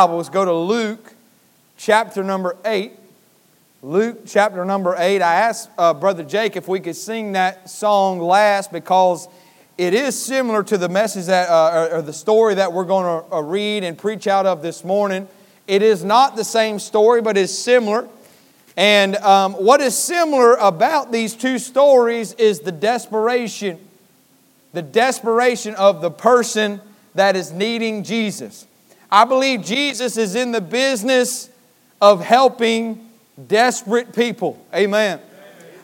Bibles, go to Luke chapter number 8. Luke chapter number 8. I asked uh, Brother Jake if we could sing that song last because it is similar to the message that, uh, or, or, the story that we're going to uh, read and preach out of this morning. It is not the same story, but is similar. And um, what is similar about these two stories is the desperation, the desperation of the person that is needing Jesus. I believe Jesus is in the business of helping desperate people. Amen.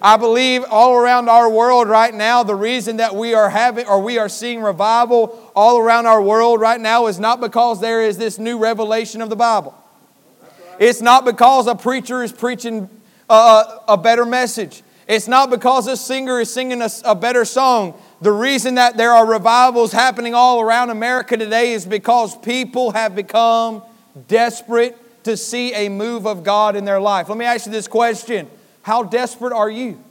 I believe all around our world right now, the reason that we are having or we are seeing revival all around our world right now is not because there is this new revelation of the Bible. It's not because a preacher is preaching a, a better message. It's not because a singer is singing a, a better song. The reason that there are revivals happening all around America today is because people have become desperate to see a move of God in their life. Let me ask you this question How desperate are you?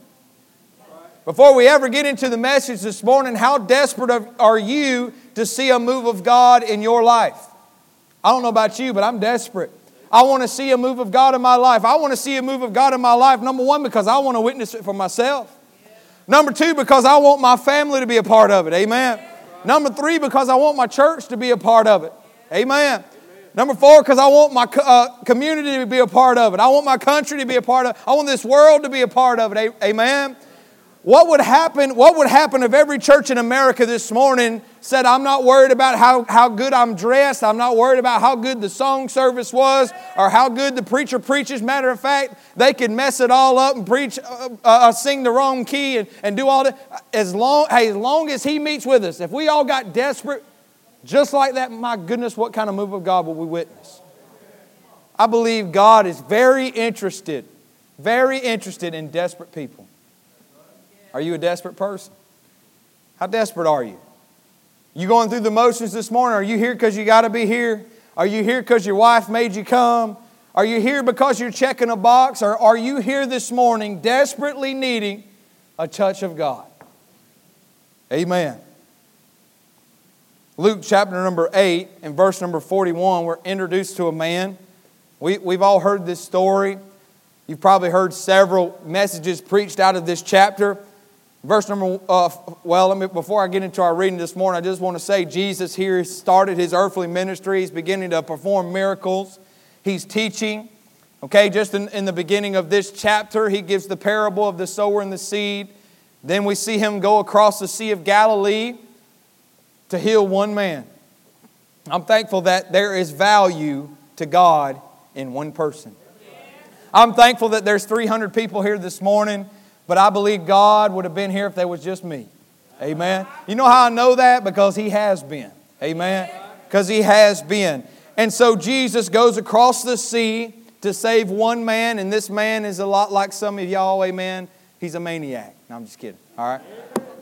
Before we ever get into the message this morning, how desperate are you to see a move of God in your life? I don't know about you, but I'm desperate. I want to see a move of God in my life. I want to see a move of God in my life, number one, because I want to witness it for myself. Number two, because I want my family to be a part of it. Amen. Number three, because I want my church to be a part of it. Amen. Number four, because I want my uh, community to be a part of it. I want my country to be a part of it. I want this world to be a part of it. Amen. What would happen, what would happen if every church in America this morning said, I'm not worried about how, how good I'm dressed, I'm not worried about how good the song service was, or how good the preacher preaches. Matter of fact, they could mess it all up and preach, uh, uh, sing the wrong key and, and do all that. As long, hey, as long as He meets with us, if we all got desperate, just like that, my goodness, what kind of move of God will we witness? I believe God is very interested, very interested in desperate people. Are you a desperate person? How desperate are you? You going through the motions this morning? Are you here because you got to be here? Are you here because your wife made you come? Are you here because you're checking a box? Or are you here this morning desperately needing a touch of God? Amen. Luke chapter number 8 and verse number 41, we're introduced to a man. We, we've all heard this story. You've probably heard several messages preached out of this chapter. Verse number, uh, well, let me, before I get into our reading this morning, I just want to say Jesus here started his earthly ministry. He's beginning to perform miracles. He's teaching. Okay, just in, in the beginning of this chapter, he gives the parable of the sower and the seed. Then we see him go across the Sea of Galilee to heal one man. I'm thankful that there is value to God in one person. I'm thankful that there's 300 people here this morning but I believe God would have been here if there was just me. Amen. You know how I know that? Because He has been. Amen. Because He has been. And so Jesus goes across the sea to save one man, and this man is a lot like some of y'all, amen. He's a maniac. No, I'm just kidding. All right.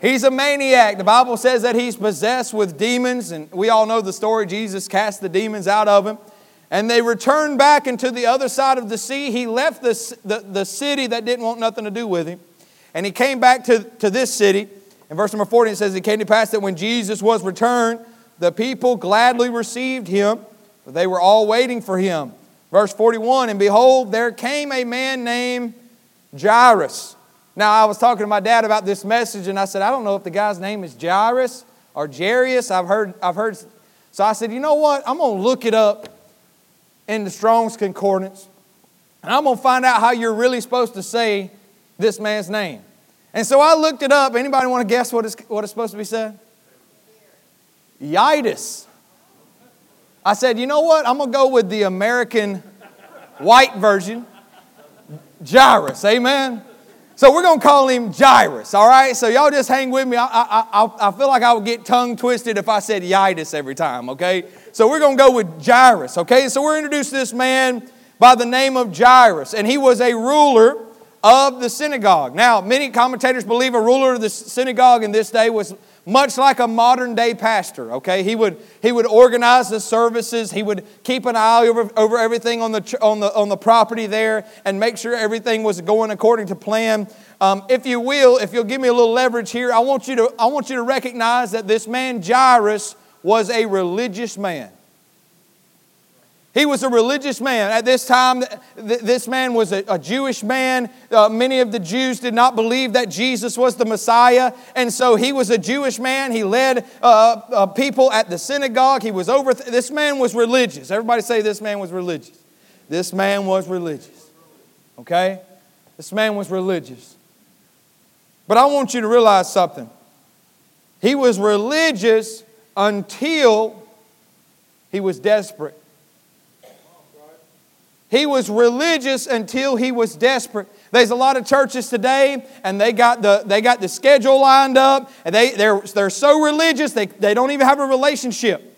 He's a maniac. The Bible says that he's possessed with demons, and we all know the story. Jesus cast the demons out of him. And they returned back into the other side of the sea. He left the, the, the city that didn't want nothing to do with him. And he came back to, to this city. In verse number 40, it says, It came to pass that when Jesus was returned, the people gladly received him, they were all waiting for him. Verse 41, And behold, there came a man named Jairus. Now, I was talking to my dad about this message, and I said, I don't know if the guy's name is Jairus or Jairus. I've heard, I've heard. So I said, you know what? I'm going to look it up in the Strong's Concordance, and I'm going to find out how you're really supposed to say this man's name. And so I looked it up. Anybody want to guess what it's, what it's supposed to be said? Yitis. I said, you know what? I'm going to go with the American white version, Jairus. Amen? So we're going to call him Jairus, all right? So y'all just hang with me. I, I, I, feel like I would get tongue twisted if I said Yitis every time, okay? So we're going to go with Jairus, okay? So we're introduced to this man by the name of Jairus, and he was a ruler of the synagogue. Now, many commentators believe a ruler of the synagogue in this day was much like a modern day pastor, okay? He would, he would organize the services, he would keep an eye over, over everything on the, on, the, on the property there and make sure everything was going according to plan. Um, if you will, if you'll give me a little leverage here, I want, you to, I want you to recognize that this man Jairus was a religious man. He was a religious man. At this time, this man was a, Jewish man. Uh, many of the Jews did not believe that Jesus was the Messiah. And so he was a Jewish man. He led uh, uh, people at the synagogue. He was over. Th- this man was religious. Everybody say this man was religious. This man was religious. Okay? This man was religious. But I want you to realize something. He was religious until he was desperate. He was religious until he was desperate. There's a lot of churches today, and they got the, they got the schedule lined up, and they, they're, they're so religious, they, they don't even have a relationship.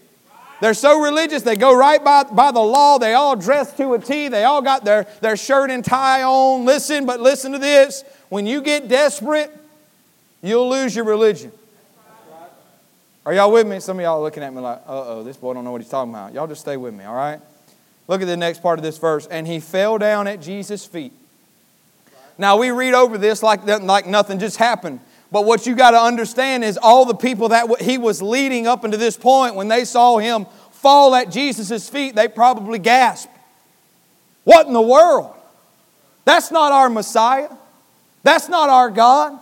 They're so religious, they go right by, by the law. They all dress to a T. They all got their, their shirt and tie on. Listen, but listen to this. When you get desperate, you'll lose your religion. Are y'all with me? Some of y'all looking at me like, uh oh, this boy don't know what he's talking about. Y'all just stay with me, all right? Look at the next part of this verse. And he fell down at Jesus' feet. Now, we read over this like, like nothing just happened. But what you got to understand is all the people that he was leading up into this point, when they saw him fall at Jesus' feet, they probably gasped. What in the world? That's not our Messiah. That's not our God.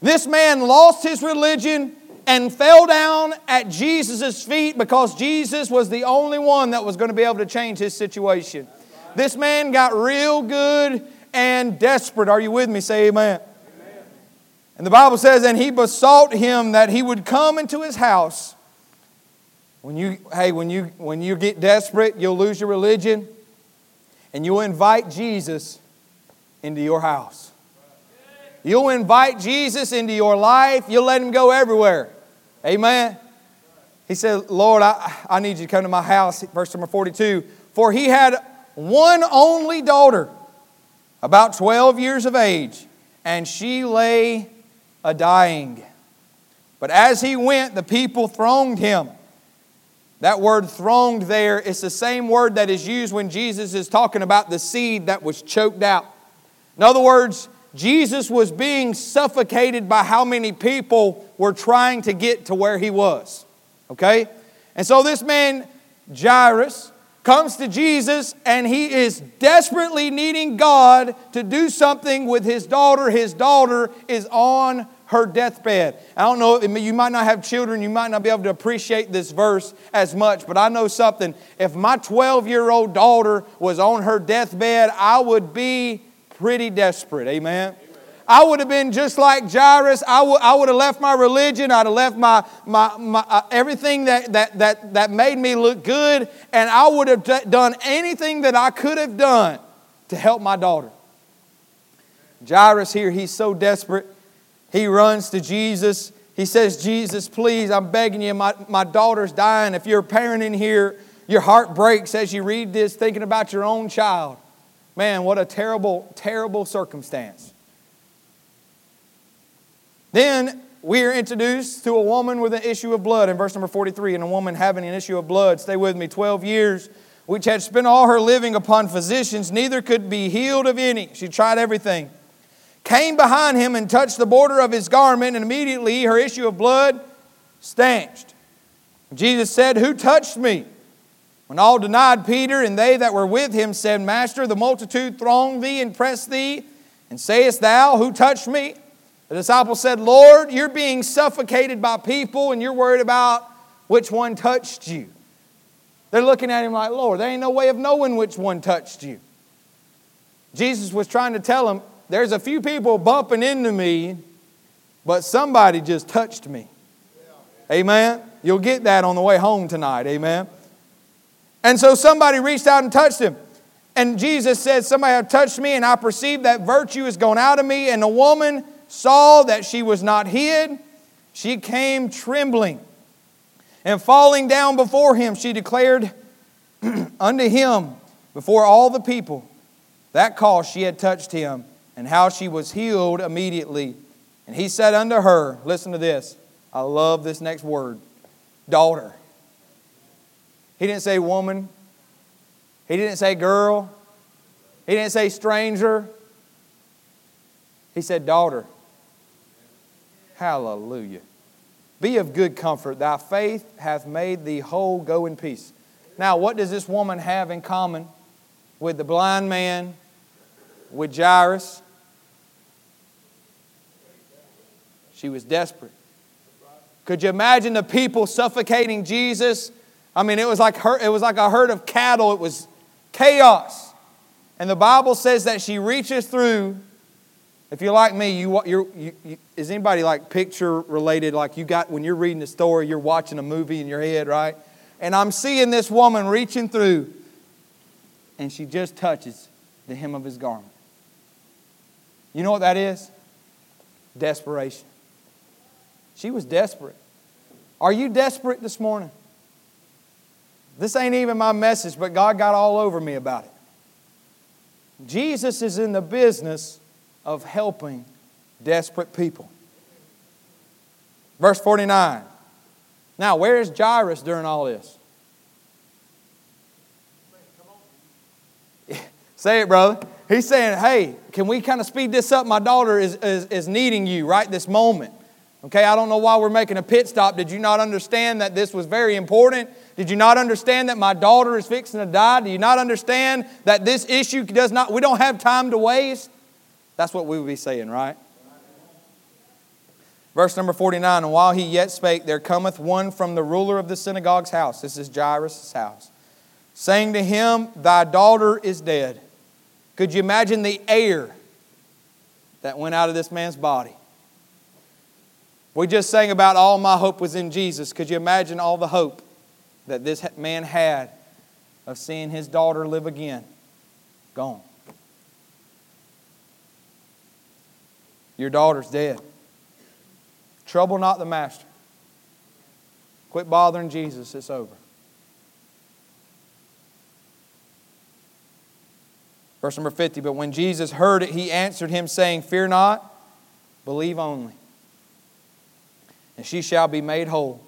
This man lost his religion and fell down at Jesus' feet because Jesus was the only one that was going to be able to change his situation. This man got real good and desperate. Are you with me? Say amen. amen. And the Bible says, and he besought him that he would come into his house. When you, hey, when you when you get desperate, you'll lose your religion, and you'll invite Jesus into your house. You'll invite Jesus into your life. You'll let him go everywhere. Amen. He said, Lord, I, I need you to come to my house. Verse number 42. For he had one only daughter, about 12 years of age, and she lay a dying. But as he went, the people thronged him. That word thronged there is the same word that is used when Jesus is talking about the seed that was choked out. In other words, Jesus was being suffocated by how many people were trying to get to where he was. Okay? And so this man, Jairus, comes to Jesus and he is desperately needing God to do something with his daughter. His daughter is on her deathbed. I don't know, you might not have children, you might not be able to appreciate this verse as much, but I know something. If my 12 year old daughter was on her deathbed, I would be pretty desperate. Amen. I would have been just like Jairus. I would, I would have left my religion. I'd have left my, my, my uh, everything that, that, that, that made me look good, and I would have d- done anything that I could have done to help my daughter. Jairus here, he's so desperate. He runs to Jesus. He says, Jesus, please, I'm begging you, my, my daughter's dying. If you're a parent in here, your heart breaks as you read this, thinking about your own child. Man, what a terrible, terrible circumstance. Then we are introduced to a woman with an issue of blood in verse number 43, and a woman having an issue of blood, stay with me, 12 years, which had spent all her living upon physicians, neither could be healed of any. She tried everything. Came behind him and touched the border of his garment, and immediately her issue of blood stanched. Jesus said, Who touched me? When all denied Peter, and they that were with him said, Master, the multitude throng thee and press thee, and sayest thou, Who touched me? The disciple said, Lord, you're being suffocated by people, and you're worried about which one touched you. They're looking at him like, Lord, there ain't no way of knowing which one touched you. Jesus was trying to tell him, There's a few people bumping into me, but somebody just touched me. Amen. You'll get that on the way home tonight. Amen. And so somebody reached out and touched him. And Jesus said, Somebody have touched me, and I perceived that virtue is gone out of me. And the woman saw that she was not hid. She came trembling. And falling down before him, she declared unto him before all the people that cause she had touched him, and how she was healed immediately. And he said unto her, Listen to this. I love this next word daughter. He didn't say woman. He didn't say girl. He didn't say stranger. He said daughter. Hallelujah. Be of good comfort. Thy faith hath made thee whole. Go in peace. Now, what does this woman have in common with the blind man, with Jairus? She was desperate. Could you imagine the people suffocating Jesus? I mean, it was like her, it was like a herd of cattle. It was chaos. And the Bible says that she reaches through. If you're like me, you, you, you, is anybody like picture related? Like you got when you're reading the story, you're watching a movie in your head, right? And I'm seeing this woman reaching through, and she just touches the hem of his garment. You know what that is? Desperation. She was desperate. Are you desperate this morning? This ain't even my message, but God got all over me about it. Jesus is in the business of helping desperate people. Verse 49. Now, where is Jairus during all this? Say it, brother. He's saying, hey, can we kind of speed this up? My daughter is, is, is needing you right this moment. Okay, I don't know why we're making a pit stop. Did you not understand that this was very important? Did you not understand that my daughter is fixing to die? Do you not understand that this issue does not, we don't have time to waste? That's what we would be saying, right? Verse number 49 And while he yet spake, there cometh one from the ruler of the synagogue's house. This is Jairus' house. Saying to him, Thy daughter is dead. Could you imagine the air that went out of this man's body? We just sang about all my hope was in Jesus. Could you imagine all the hope that this man had of seeing his daughter live again? Gone. Your daughter's dead. Trouble not the master. Quit bothering Jesus, it's over. Verse number 50 But when Jesus heard it, he answered him, saying, Fear not, believe only and she shall be made whole.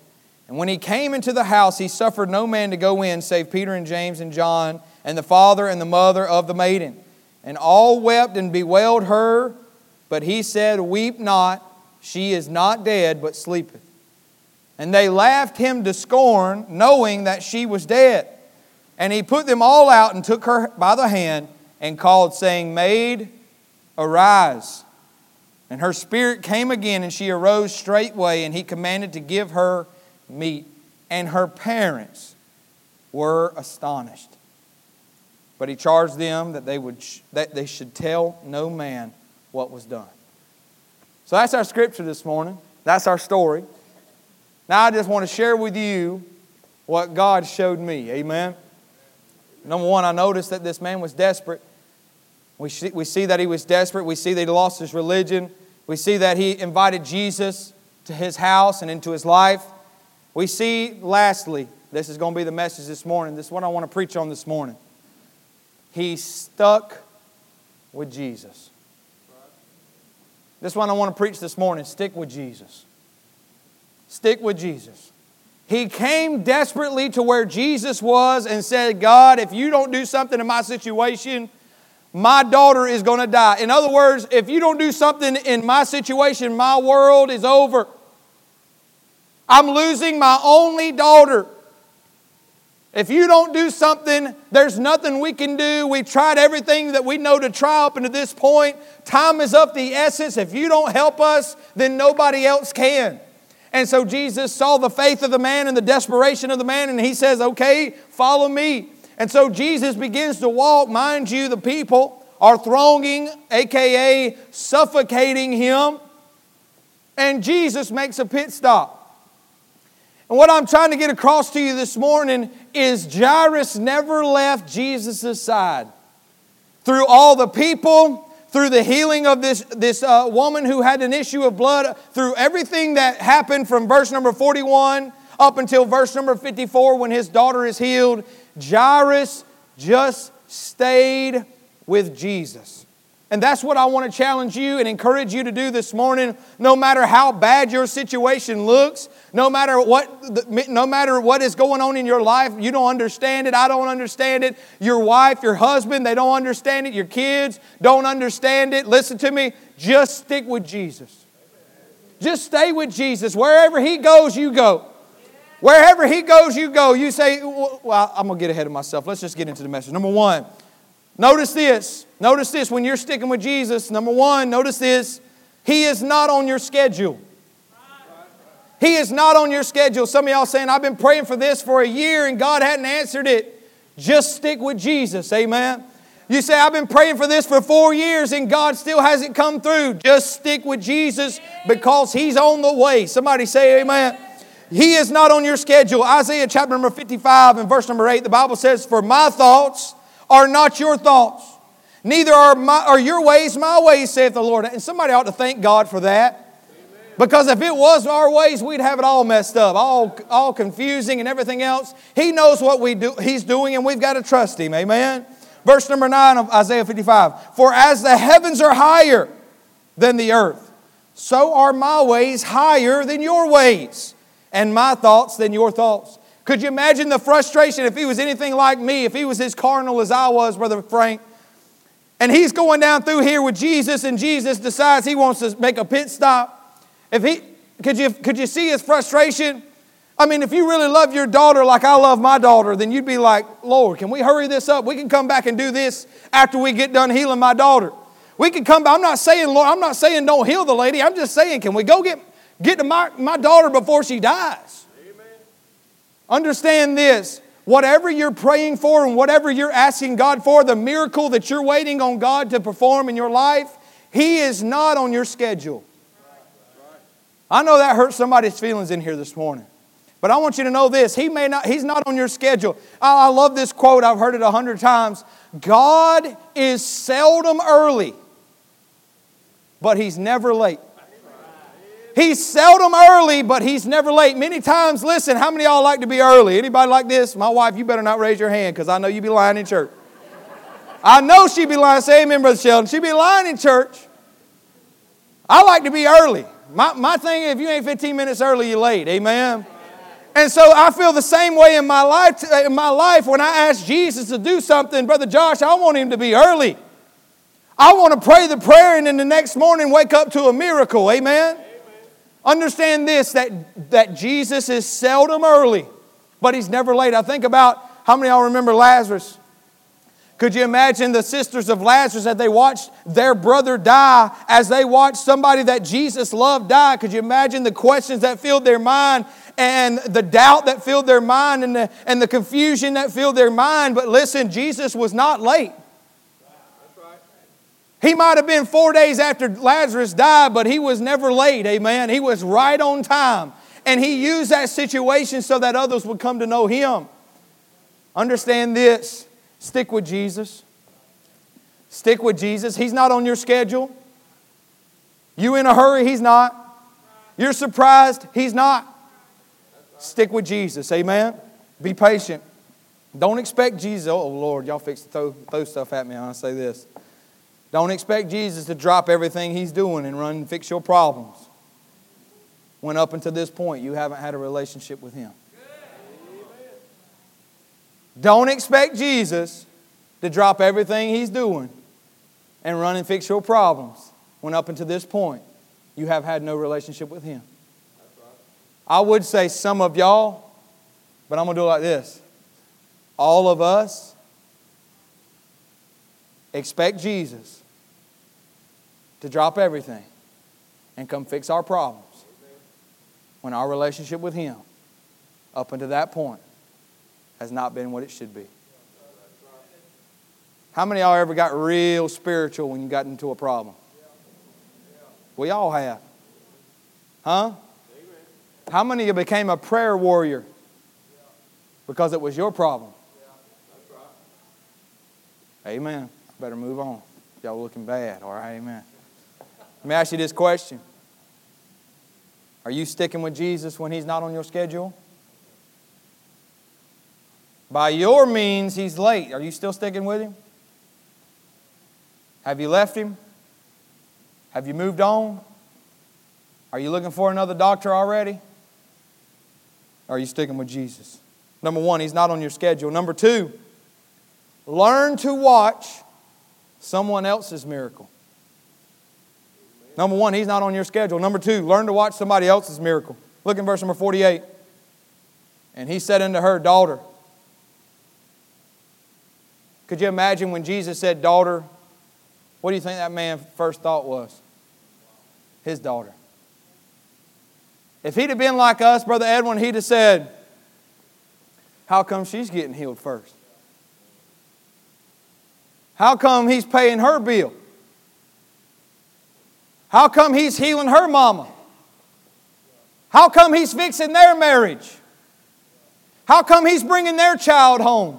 And when he came into the house, he suffered no man to go in, save Peter and James and John, and the father and the mother of the maiden. And all wept and bewailed her, but he said, Weep not, she is not dead, but sleepeth. And they laughed him to scorn, knowing that she was dead. And he put them all out and took her by the hand and called, saying, Maid, arise. And her spirit came again, and she arose straightway, and he commanded to give her meat. And her parents were astonished. But he charged them that they, would, that they should tell no man what was done. So that's our scripture this morning. That's our story. Now I just want to share with you what God showed me. Amen. Number one, I noticed that this man was desperate. We see, we see that he was desperate. We see that he lost his religion. We see that he invited Jesus to his house and into his life. We see, lastly, this is going to be the message this morning. This is what I want to preach on this morning. He stuck with Jesus. This is what I want to preach this morning. Stick with Jesus. Stick with Jesus. He came desperately to where Jesus was and said, God, if you don't do something in my situation, my daughter is going to die. In other words, if you don't do something in my situation, my world is over. I'm losing my only daughter. If you don't do something, there's nothing we can do. We've tried everything that we know to try up until this point. Time is of the essence. If you don't help us, then nobody else can. And so Jesus saw the faith of the man and the desperation of the man, and he says, Okay, follow me. And so Jesus begins to walk. Mind you, the people are thronging, aka suffocating him. And Jesus makes a pit stop. And what I'm trying to get across to you this morning is Jairus never left Jesus' side. Through all the people, through the healing of this, this uh, woman who had an issue of blood, through everything that happened from verse number 41 up until verse number 54 when his daughter is healed, Jairus just stayed with Jesus. And that's what I want to challenge you and encourage you to do this morning. No matter how bad your situation looks, no matter what, no matter what is going on in your life, you don't understand it. I don't understand it. Your wife, your husband, they don't understand it. Your kids don't understand it. Listen to me. Just stick with Jesus. Just stay with Jesus. Wherever He goes, you go. Wherever he goes, you go. You say, well, I'm going to get ahead of myself. Let's just get into the message. Number one, notice this. Notice this. When you're sticking with Jesus, number one, notice this. He is not on your schedule. He is not on your schedule. Some of y'all saying, I've been praying for this for a year and God hadn't answered it. Just stick with Jesus. Amen. You say, I've been praying for this for four years and God still hasn't come through. Just stick with Jesus because He's on the way. Somebody say, Amen. He is not on your schedule. Isaiah chapter number 55 and verse number 8, the Bible says, For my thoughts are not your thoughts, neither are, my, are your ways my ways, saith the Lord. And somebody ought to thank God for that. Because if it was our ways, we'd have it all messed up, all, all confusing and everything else. He knows what we do, He's doing, and we've got to trust Him. Amen. Verse number 9 of Isaiah 55 For as the heavens are higher than the earth, so are my ways higher than your ways, and my thoughts than your thoughts. Could you imagine the frustration if he was anything like me, if he was as carnal as I was, Brother Frank? And he's going down through here with Jesus, and Jesus decides he wants to make a pit stop. If he could you could you see his frustration? I mean, if you really love your daughter like I love my daughter, then you'd be like, Lord, can we hurry this up? We can come back and do this after we get done healing my daughter. We can come back. I'm not saying, Lord, I'm not saying don't heal the lady. I'm just saying, can we go get, get to my, my daughter before she dies? Amen. Understand this. Whatever you're praying for and whatever you're asking God for, the miracle that you're waiting on God to perform in your life, He is not on your schedule. I know that hurts somebody's feelings in here this morning. But I want you to know this. He may not, he's not on your schedule. I, I love this quote. I've heard it a hundred times. God is seldom early, but he's never late. He's seldom early, but he's never late. Many times, listen, how many y'all like to be early? Anybody like this? My wife, you better not raise your hand because I know you be lying in church. I know she be lying. Say amen, Brother Sheldon. She be lying in church. I like to be early. My, my thing, if you ain't 15 minutes early, you're late. Amen. And so I feel the same way in my life. In my life, when I ask Jesus to do something, Brother Josh, I want him to be early. I want to pray the prayer and then the next morning wake up to a miracle. Amen. Understand this that, that Jesus is seldom early, but he's never late. I think about how many of y'all remember Lazarus? Could you imagine the sisters of Lazarus as they watched their brother die, as they watched somebody that Jesus loved die? Could you imagine the questions that filled their mind and the doubt that filled their mind and the, and the confusion that filled their mind? But listen, Jesus was not late. He might have been four days after Lazarus died, but he was never late, amen. He was right on time. And he used that situation so that others would come to know him. Understand this Stick with Jesus. Stick with Jesus. He's not on your schedule. You in a hurry, he's not. You're surprised, he's not. Stick with Jesus. Amen. Be patient. Don't expect Jesus. Oh Lord, y'all fix to throw, throw stuff at me. I say this. Don't expect Jesus to drop everything he's doing and run and fix your problems. When up until this point you haven't had a relationship with him. Don't expect Jesus to drop everything he's doing and run and fix your problems when up until this point you have had no relationship with him. I would say some of y'all, but I'm going to do it like this. All of us expect Jesus to drop everything and come fix our problems when our relationship with him up until that point has not been what it should be. How many of y'all ever got real spiritual when you got into a problem? We all have. Huh? How many of you became a prayer warrior because it was your problem? Amen. Better move on. Y'all looking bad. All right, amen. Let me ask you this question Are you sticking with Jesus when He's not on your schedule? By your means, he's late. Are you still sticking with him? Have you left him? Have you moved on? Are you looking for another doctor already? Are you sticking with Jesus? Number one, he's not on your schedule. Number two, learn to watch someone else's miracle. Number one, he's not on your schedule. Number two, learn to watch somebody else's miracle. Look in verse number 48. And he said unto her, Daughter. Could you imagine when Jesus said, Daughter? What do you think that man's first thought was? His daughter. If he'd have been like us, Brother Edwin, he'd have said, How come she's getting healed first? How come he's paying her bill? How come he's healing her mama? How come he's fixing their marriage? How come he's bringing their child home?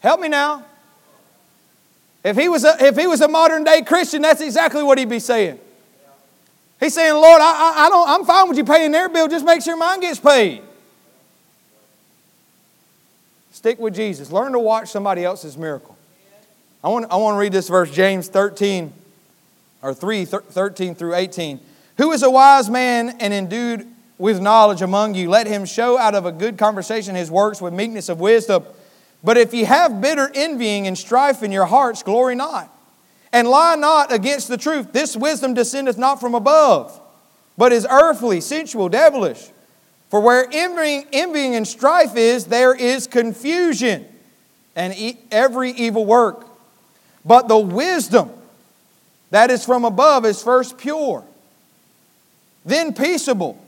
Help me now. If he was a, if he was a modern day Christian, that's exactly what he'd be saying. He's saying, Lord, I, I, I don't, I'm fine with you paying their bill, just make sure mine gets paid. Stick with Jesus. Learn to watch somebody else's miracle. I want, I want to read this verse, James 13, or 3, 13 through 18. Who is a wise man and endued with knowledge among you? Let him show out of a good conversation his works with meekness of wisdom. But if ye have bitter envying and strife in your hearts, glory not. And lie not against the truth. This wisdom descendeth not from above, but is earthly, sensual, devilish. For where envying, envying and strife is, there is confusion and every evil work. But the wisdom that is from above is first pure, then peaceable,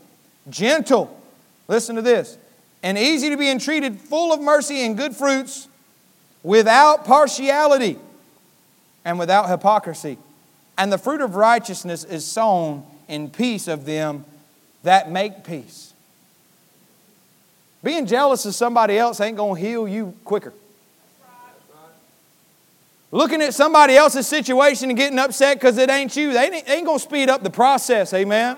gentle. Listen to this and easy to be entreated, full of mercy and good fruits, without partiality and without hypocrisy. And the fruit of righteousness is sown in peace of them that make peace. Being jealous of somebody else ain't going to heal you quicker. Looking at somebody else's situation and getting upset because it ain't you, they ain't, ain't going to speed up the process, amen?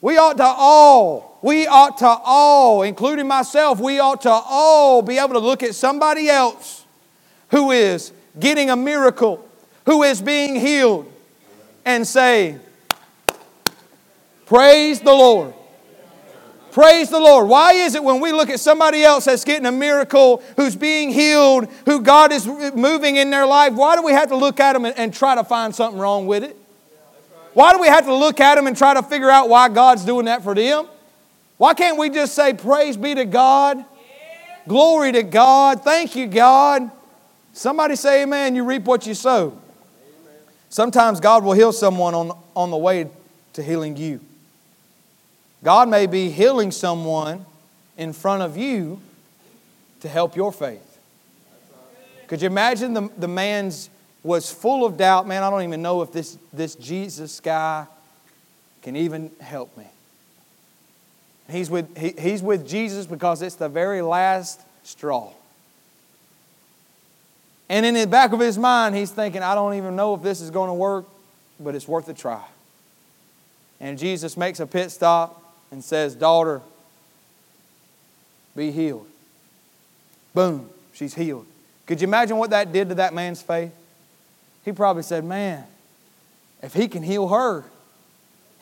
We ought to all, we ought to all, including myself, we ought to all be able to look at somebody else who is getting a miracle, who is being healed, and say, Praise the Lord. Praise the Lord. Why is it when we look at somebody else that's getting a miracle, who's being healed, who God is moving in their life, why do we have to look at them and, and try to find something wrong with it? Why do we have to look at them and try to figure out why God's doing that for them? Why can't we just say, Praise be to God? Glory to God. Thank you, God. Somebody say, Amen. You reap what you sow. Sometimes God will heal someone on, on the way to healing you. God may be healing someone in front of you to help your faith. Could you imagine the, the man's was full of doubt. Man, I don't even know if this, this Jesus guy can even help me. He's with, he, he's with Jesus because it's the very last straw. And in the back of his mind, he's thinking, I don't even know if this is going to work, but it's worth a try. And Jesus makes a pit stop and says, Daughter, be healed. Boom, she's healed. Could you imagine what that did to that man's faith? He probably said, Man, if he can heal her,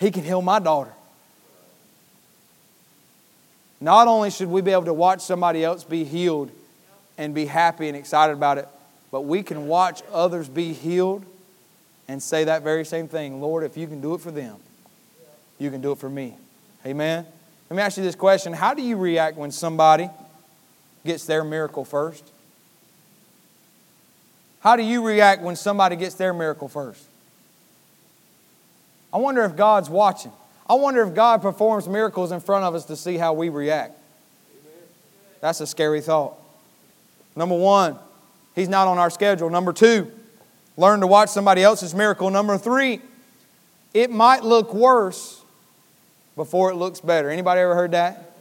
he can heal my daughter. Not only should we be able to watch somebody else be healed and be happy and excited about it, but we can watch others be healed and say that very same thing Lord, if you can do it for them, you can do it for me. Amen? Let me ask you this question How do you react when somebody gets their miracle first? How do you react when somebody gets their miracle first? I wonder if God's watching. I wonder if God performs miracles in front of us to see how we react. That's a scary thought. Number one, He's not on our schedule. Number two, learn to watch somebody else's miracle. Number three, it might look worse before it looks better. Anybody ever heard that?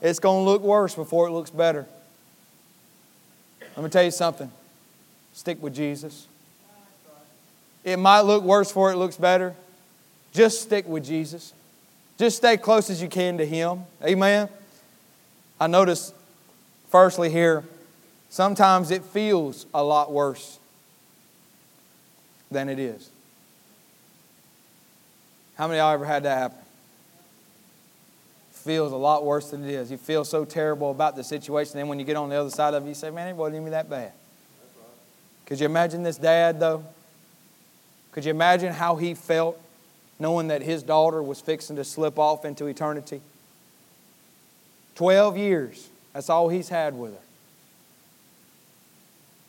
It's going to look worse before it looks better. Let me tell you something. Stick with Jesus. It might look worse for it looks better. Just stick with Jesus. Just stay close as you can to Him. Amen. I notice, firstly, here, sometimes it feels a lot worse than it is. How many of y'all ever had that happen? Feels a lot worse than it is. You feel so terrible about the situation. Then when you get on the other side of it, you say, man, it wasn't even that bad. Could you imagine this dad, though? Could you imagine how he felt knowing that his daughter was fixing to slip off into eternity? 12 years. That's all he's had with her.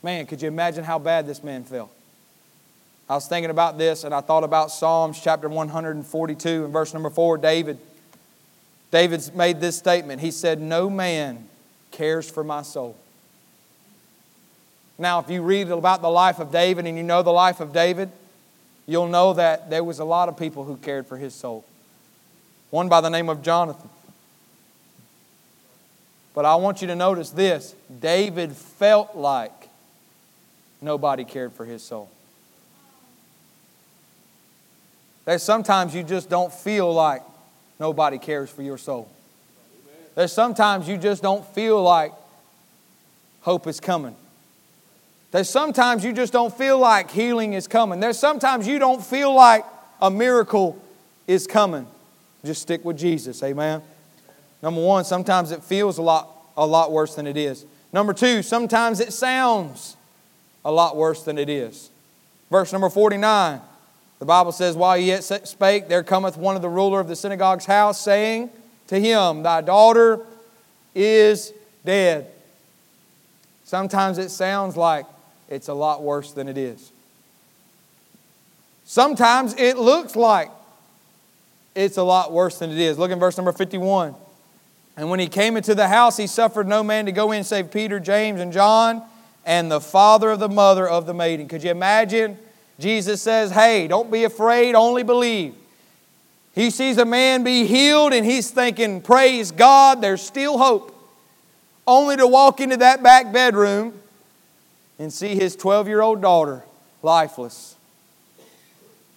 Man, could you imagine how bad this man felt? I was thinking about this and I thought about Psalms chapter 142 and verse number 4. David, David's made this statement. He said, No man cares for my soul. Now, if you read about the life of David and you know the life of David, you'll know that there was a lot of people who cared for his soul. One by the name of Jonathan. But I want you to notice this David felt like nobody cared for his soul. There's sometimes you just don't feel like nobody cares for your soul. There's sometimes you just don't feel like hope is coming. There's sometimes you just don't feel like healing is coming. There's sometimes you don't feel like a miracle is coming. Just stick with Jesus, amen. Number one, sometimes it feels a lot, a lot worse than it is. Number two, sometimes it sounds a lot worse than it is. Verse number 49, the Bible says, While he yet spake, there cometh one of the ruler of the synagogue's house, saying to him, Thy daughter is dead. Sometimes it sounds like it's a lot worse than it is. Sometimes it looks like it's a lot worse than it is. Look in verse number 51. And when he came into the house, he suffered no man to go in save Peter, James, and John, and the father of the mother of the maiden. Could you imagine? Jesus says, Hey, don't be afraid, only believe. He sees a man be healed, and he's thinking, Praise God, there's still hope. Only to walk into that back bedroom and see his 12 year old daughter lifeless.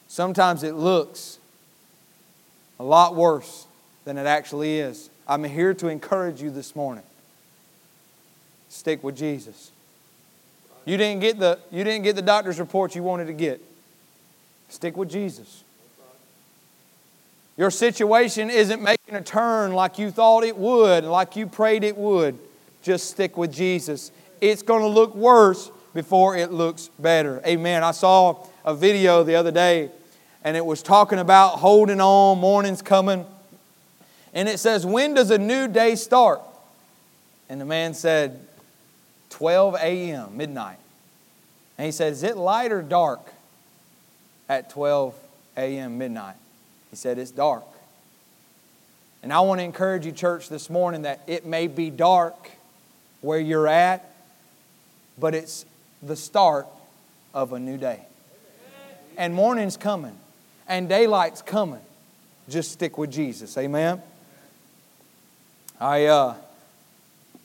Sometimes it looks a lot worse than it actually is. I'm here to encourage you this morning. Stick with Jesus. You didn't get the, you didn't get the doctor's report you wanted to get. Stick with Jesus. Your situation isn't making a turn like you thought it would, like you prayed it would. Just stick with Jesus. It's going to look worse before it looks better. Amen. I saw a video the other day and it was talking about holding on, morning's coming. And it says, When does a new day start? And the man said, 12 a.m., midnight. And he said, Is it light or dark at 12 a.m., midnight? He said, It's dark. And I want to encourage you, church, this morning that it may be dark where you're at, but it's the start of a new day. And morning's coming, and daylight's coming. Just stick with Jesus. Amen. I uh,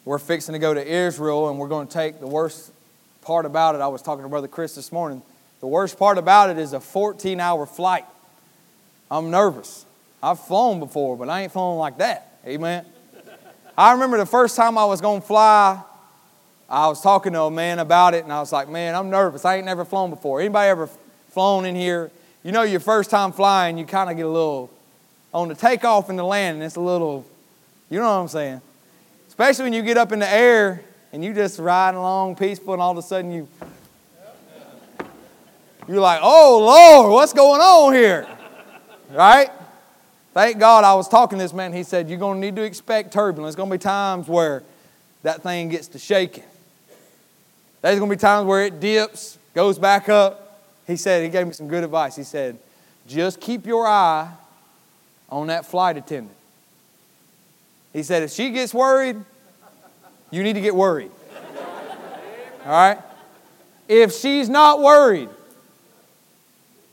we're fixing to go to Israel, and we're going to take the worst part about it. I was talking to Brother Chris this morning. The worst part about it is a 14 hour flight. I'm nervous. I've flown before, but I ain't flown like that. Amen. I remember the first time I was going to fly I was talking to a man about it, and I was like, man, I'm nervous. I ain't never flown before. Anybody ever flown in here? You know, your first time flying, you kind of get a little, on the takeoff and the landing, it's a little, you know what I'm saying? Especially when you get up in the air and you just riding along peaceful, and all of a sudden you, you're like, oh, Lord, what's going on here? Right? Thank God I was talking to this man. He said, You're going to need to expect turbulence. There's going to be times where that thing gets to shaking. There's going to be times where it dips, goes back up. He said, he gave me some good advice. He said, just keep your eye on that flight attendant. He said, if she gets worried, you need to get worried. All right? If she's not worried,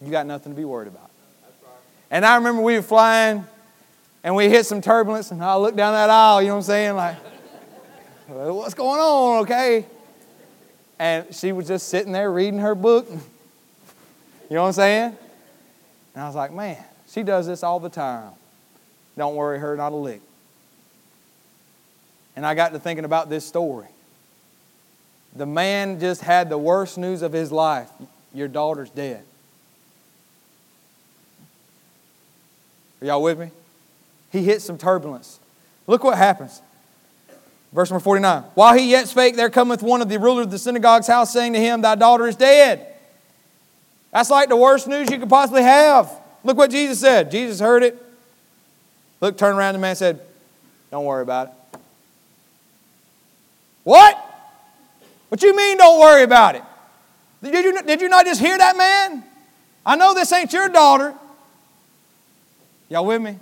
you got nothing to be worried about. And I remember we were flying and we hit some turbulence, and I looked down that aisle, you know what I'm saying? Like, what's going on, okay? And she was just sitting there reading her book. You know what I'm saying? And I was like, man, she does this all the time. Don't worry her not a lick. And I got to thinking about this story. The man just had the worst news of his life. Your daughter's dead. Are y'all with me? He hit some turbulence. Look what happens. Verse number 49. While he yet spake, there cometh one of the rulers of the synagogue's house, saying to him, Thy daughter is dead. That's like the worst news you could possibly have. Look what Jesus said. Jesus heard it. Look, turned around the man said, Don't worry about it. What? What you mean don't worry about it? Did you, did you not just hear that man? I know this ain't your daughter. Y'all with me?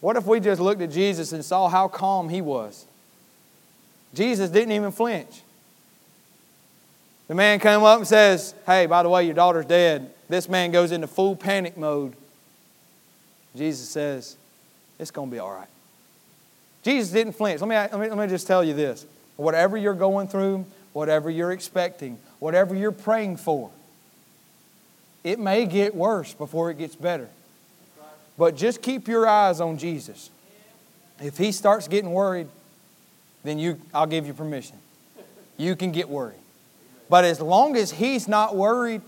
What if we just looked at Jesus and saw how calm he was? Jesus didn't even flinch. The man came up and says, Hey, by the way, your daughter's dead. This man goes into full panic mode. Jesus says, It's going to be all right. Jesus didn't flinch. Let me, let, me, let me just tell you this. Whatever you're going through, whatever you're expecting, whatever you're praying for, it may get worse before it gets better. But just keep your eyes on Jesus. If he starts getting worried, then you, I'll give you permission. You can get worried. But as long as he's not worried,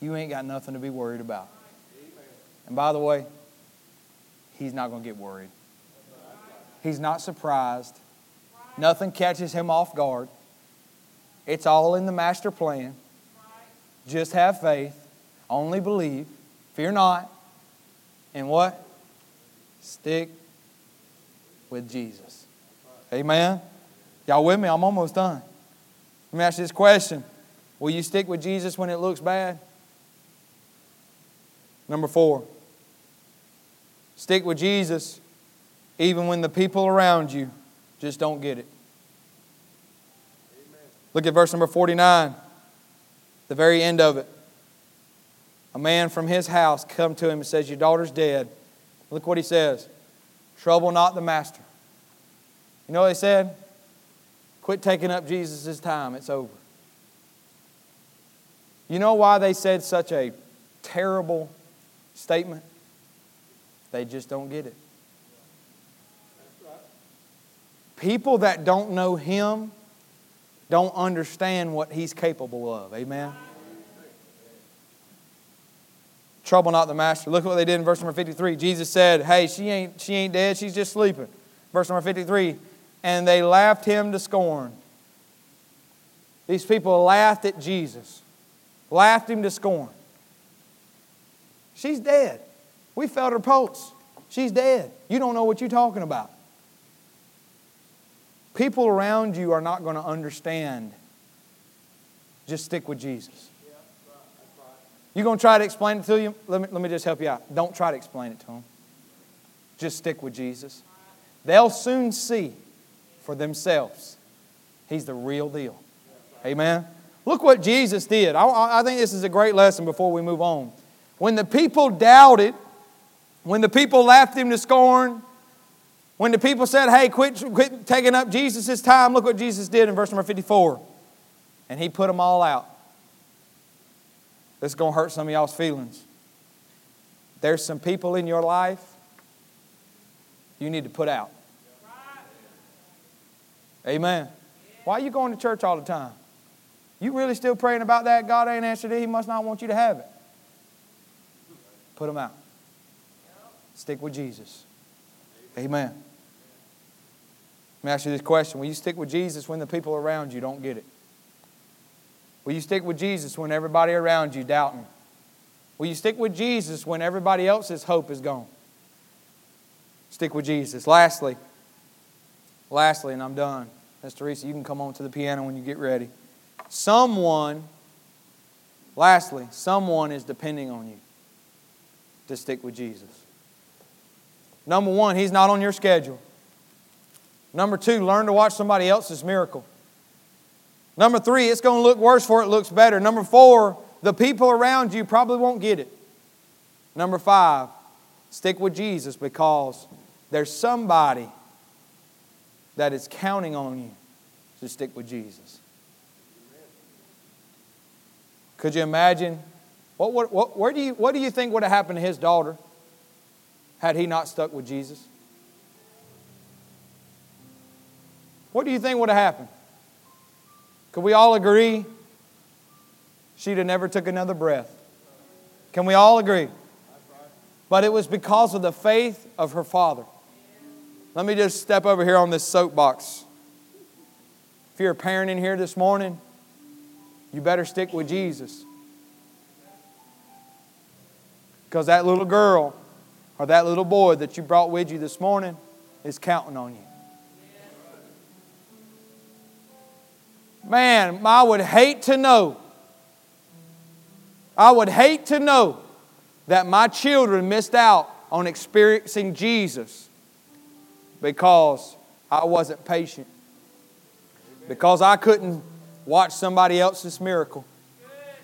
you ain't got nothing to be worried about. And by the way, he's not going to get worried. He's not surprised. Nothing catches him off guard. It's all in the master plan. Just have faith. Only believe. Fear not. And what? Stick with Jesus. Amen. Y'all with me? I'm almost done. Let me ask you this question Will you stick with Jesus when it looks bad? Number four, stick with Jesus even when the people around you just don't get it. Look at verse number 49, the very end of it. A man from his house come to him and says, Your daughter's dead. Look what he says. Trouble not the master. You know what he said? Quit taking up Jesus' time. It's over. You know why they said such a terrible statement? They just don't get it. People that don't know Him don't understand what He's capable of. Amen? Trouble not the master. Look at what they did in verse number 53. Jesus said, Hey, she ain't, she ain't dead, she's just sleeping. Verse number 53 And they laughed him to scorn. These people laughed at Jesus, laughed him to scorn. She's dead. We felt her pulse. She's dead. You don't know what you're talking about. People around you are not going to understand. Just stick with Jesus. You're going to try to explain it to you? Let me, let me just help you out. Don't try to explain it to them. Just stick with Jesus. They'll soon see for themselves. He's the real deal. Amen. Look what Jesus did. I, I think this is a great lesson before we move on. When the people doubted, when the people laughed him to scorn, when the people said, hey, quit, quit taking up Jesus' time, look what Jesus did in verse number 54. And he put them all out. This is going to hurt some of y'all's feelings. There's some people in your life you need to put out. Amen. Why are you going to church all the time? You really still praying about that? God ain't answered it. He must not want you to have it. Put them out. Stick with Jesus. Amen. Let me ask you this question Will you stick with Jesus when the people around you don't get it? Will you stick with Jesus when everybody around you doubting? Will you stick with Jesus when everybody else's hope is gone? Stick with Jesus. Lastly, lastly, and I'm done. Miss Teresa, you can come on to the piano when you get ready. Someone, lastly, someone is depending on you to stick with Jesus. Number one, he's not on your schedule. Number two, learn to watch somebody else's miracle. Number three, it's going to look worse before it looks better. Number four, the people around you probably won't get it. Number five, stick with Jesus because there's somebody that is counting on you to stick with Jesus. Could you imagine? What, what, what, where do you, what do you think would have happened to his daughter had he not stuck with Jesus? What do you think would have happened? Could we all agree she'd have never took another breath? Can we all agree? But it was because of the faith of her father. Let me just step over here on this soapbox. If you're a parent in here this morning, you better stick with Jesus. Because that little girl or that little boy that you brought with you this morning is counting on you. Man, I would hate to know. I would hate to know that my children missed out on experiencing Jesus because I wasn't patient. Because I couldn't watch somebody else's miracle.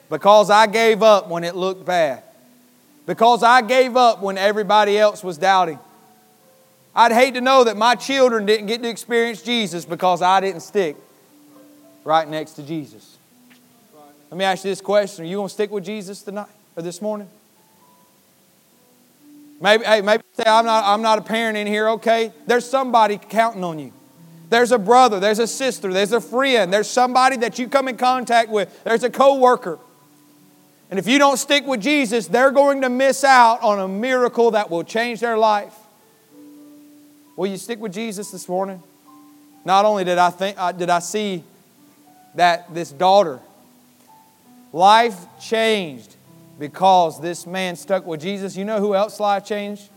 Because I gave up when it looked bad. Because I gave up when everybody else was doubting. I'd hate to know that my children didn't get to experience Jesus because I didn't stick right next to Jesus. Let me ask you this question Are you going to stick with Jesus tonight or this morning? Maybe, hey, maybe say, I'm not, I'm not a parent in here, okay? There's somebody counting on you. There's a brother, there's a sister, there's a friend, there's somebody that you come in contact with, there's a co worker. And if you don't stick with Jesus, they're going to miss out on a miracle that will change their life. Will you stick with Jesus this morning? Not only did I think uh, did I see that this daughter life changed because this man stuck with Jesus. You know who else life changed?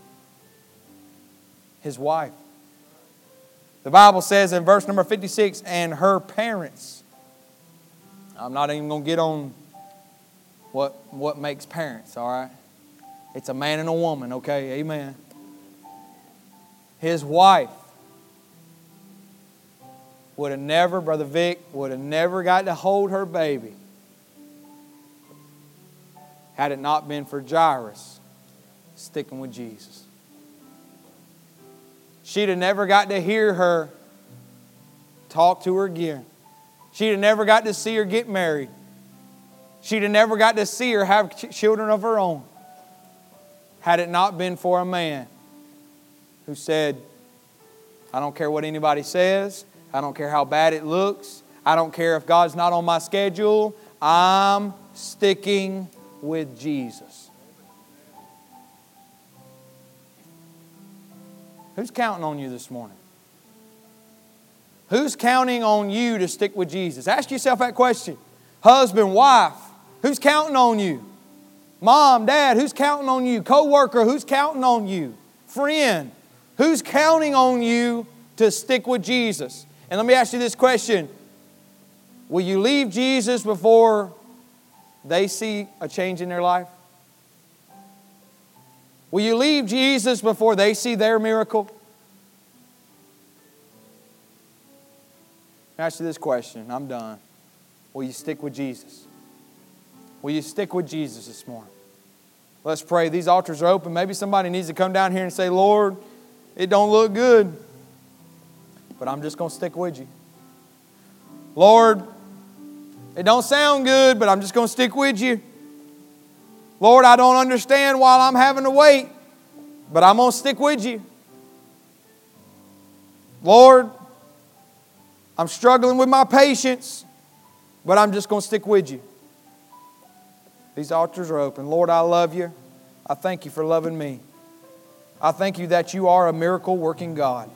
His wife. The Bible says in verse number 56 and her parents. I'm not even going to get on what, what makes parents, all right? It's a man and a woman, okay? Amen. His wife would have never, Brother Vic, would have never got to hold her baby had it not been for Jairus sticking with Jesus. She'd have never got to hear her talk to her again. She'd have never got to see her get married. She'd have never got to see her have children of her own had it not been for a man who said, I don't care what anybody says, I don't care how bad it looks, I don't care if God's not on my schedule, I'm sticking with Jesus. Who's counting on you this morning? Who's counting on you to stick with Jesus? Ask yourself that question. Husband, wife, who's counting on you? Mom, dad, who's counting on you? Co-worker, who's counting on you? Friend, who's counting on you to stick with Jesus? And let me ask you this question. Will you leave Jesus before they see a change in their life? Will you leave Jesus before they see their miracle? Ask you this question. I'm done. Will you stick with Jesus? Will you stick with Jesus this morning? Let's pray. These altars are open. Maybe somebody needs to come down here and say, Lord, it don't look good, but I'm just going to stick with you. Lord, it don't sound good, but I'm just going to stick with you. Lord, I don't understand why I'm having to wait, but I'm going to stick with you. Lord, I'm struggling with my patience, but I'm just going to stick with you. These altars are open. Lord, I love you. I thank you for loving me. I thank you that you are a miracle working God.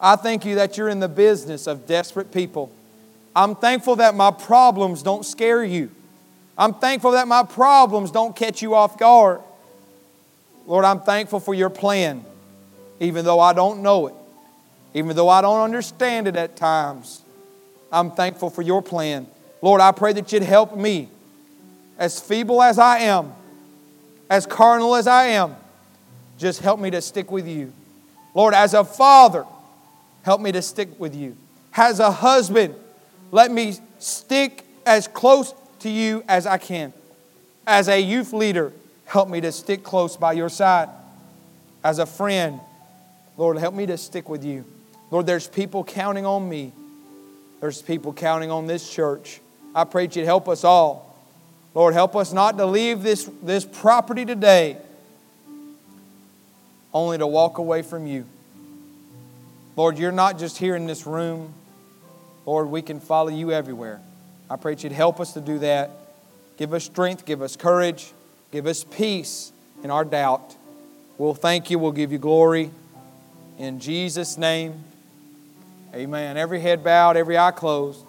I thank you that you're in the business of desperate people. I'm thankful that my problems don't scare you. I'm thankful that my problems don't catch you off guard. Lord, I'm thankful for your plan, even though I don't know it, even though I don't understand it at times. I'm thankful for your plan. Lord, I pray that you'd help me, as feeble as I am, as carnal as I am, just help me to stick with you. Lord, as a father, help me to stick with you. As a husband, let me stick as close to you as I can. As a youth leader, help me to stick close by your side. As a friend, Lord, help me to stick with you. Lord, there's people counting on me. There's people counting on this church. I pray you'd help us all. Lord, help us not to leave this, this property today only to walk away from you. Lord, you're not just here in this room. Lord, we can follow you everywhere. I pray that you'd help us to do that. Give us strength, give us courage, give us peace in our doubt. We'll thank you, we'll give you glory. In Jesus' name, amen. Every head bowed, every eye closed.